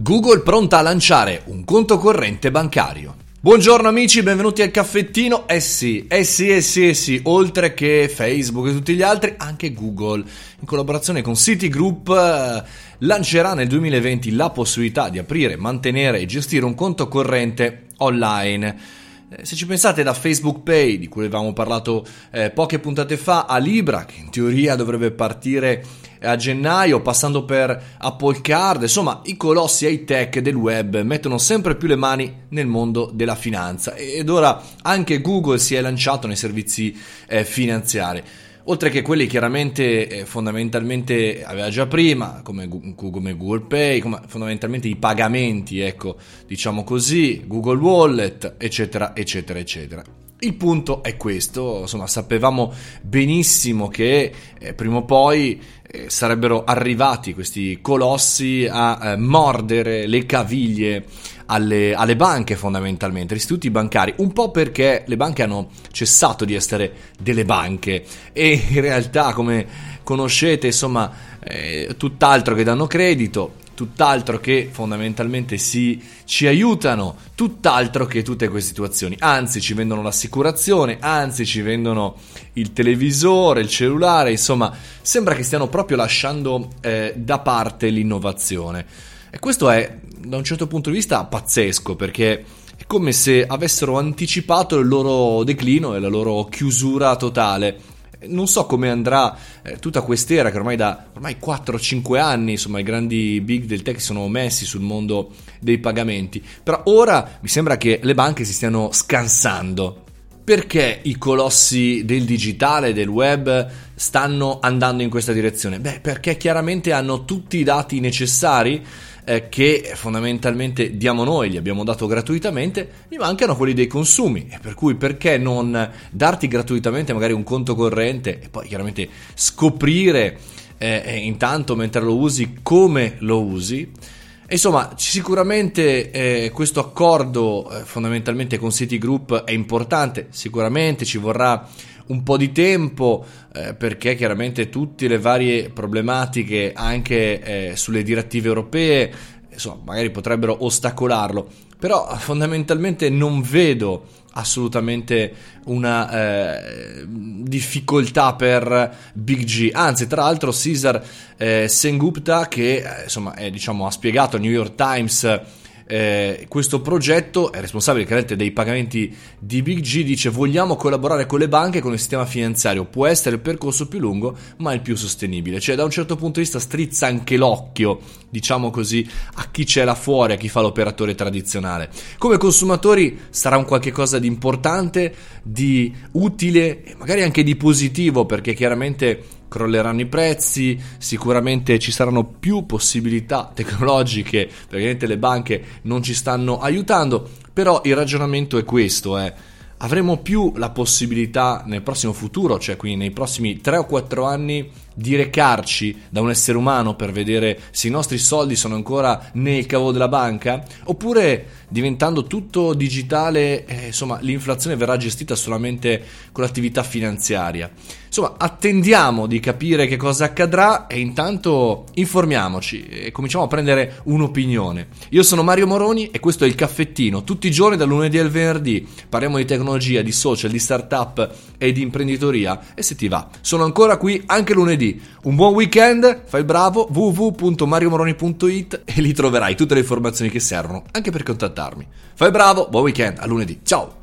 Google pronta a lanciare un conto corrente bancario. Buongiorno amici, benvenuti al caffettino. Eh sì, eh sì, eh sì, eh sì, oltre che Facebook e tutti gli altri, anche Google, in collaborazione con Citigroup, eh, lancerà nel 2020 la possibilità di aprire, mantenere e gestire un conto corrente online. Eh, se ci pensate da Facebook Pay, di cui avevamo parlato eh, poche puntate fa, a Libra, che in teoria dovrebbe partire a gennaio, passando per Apple Card, insomma i colossi high tech del web mettono sempre più le mani nel mondo della finanza ed ora anche Google si è lanciato nei servizi eh, finanziari. Oltre che quelli chiaramente eh, fondamentalmente aveva già prima, come, come Google Pay, come fondamentalmente i pagamenti, ecco, diciamo così, Google Wallet, eccetera, eccetera, eccetera. Il punto è questo, insomma, sapevamo benissimo che eh, prima o poi eh, sarebbero arrivati questi colossi a eh, mordere le caviglie alle, alle, banche fondamentalmente, agli istituti bancari, un po' perché le banche hanno cessato di essere delle banche. E in realtà come conoscete insomma eh, tutt'altro che danno credito, tutt'altro che fondamentalmente si, ci aiutano, tutt'altro che tutte queste situazioni. Anzi, ci vendono l'assicurazione, anzi, ci vendono il televisore, il cellulare, insomma, sembra che stiano proprio lasciando eh, da parte l'innovazione. E questo è, da un certo punto di vista, pazzesco perché è come se avessero anticipato il loro declino e la loro chiusura totale non so come andrà eh, tutta quest'era che ormai da ormai 4-5 anni insomma i grandi big del tech sono messi sul mondo dei pagamenti però ora mi sembra che le banche si stiano scansando perché i colossi del digitale, del web, stanno andando in questa direzione? Beh, perché chiaramente hanno tutti i dati necessari eh, che fondamentalmente diamo noi, li abbiamo dato gratuitamente, mi mancano quelli dei consumi. Per cui perché non darti gratuitamente magari un conto corrente e poi chiaramente scoprire eh, intanto mentre lo usi come lo usi? Insomma, sicuramente eh, questo accordo eh, fondamentalmente con Citigroup è importante, sicuramente ci vorrà un po' di tempo eh, perché chiaramente tutte le varie problematiche anche eh, sulle direttive europee insomma, magari potrebbero ostacolarlo, però fondamentalmente non vedo assolutamente una eh, difficoltà per Big G. Anzi, tra l'altro, Cesar eh, Sengupta, che eh, insomma è, diciamo, ha spiegato al New York Times eh, questo progetto è responsabile chiaramente dei pagamenti di Big G, dice vogliamo collaborare con le banche e con il sistema finanziario, può essere il percorso più lungo ma il più sostenibile, cioè da un certo punto di vista strizza anche l'occhio, diciamo così, a chi c'è là fuori, a chi fa l'operatore tradizionale. Come consumatori sarà un qualche cosa di importante, di utile e magari anche di positivo perché chiaramente crolleranno i prezzi, sicuramente ci saranno più possibilità tecnologiche, perché le banche non ci stanno aiutando, però il ragionamento è questo, eh. avremo più la possibilità nel prossimo futuro, cioè quindi nei prossimi 3 o 4 anni, di recarci da un essere umano per vedere se i nostri soldi sono ancora nel cavo della banca, oppure diventando tutto digitale, eh, insomma, l'inflazione verrà gestita solamente con l'attività finanziaria. Insomma, attendiamo di capire che cosa accadrà e intanto informiamoci e cominciamo a prendere un'opinione. Io sono Mario Moroni e questo è il caffettino. Tutti i giorni dal lunedì al venerdì parliamo di tecnologia, di social, di startup e di imprenditoria e se ti va, sono ancora qui anche lunedì. Un buon weekend, fai il bravo, www.mariomoroni.it e lì troverai tutte le informazioni che servono anche per contattarmi. Fai bravo, buon weekend, a lunedì. Ciao!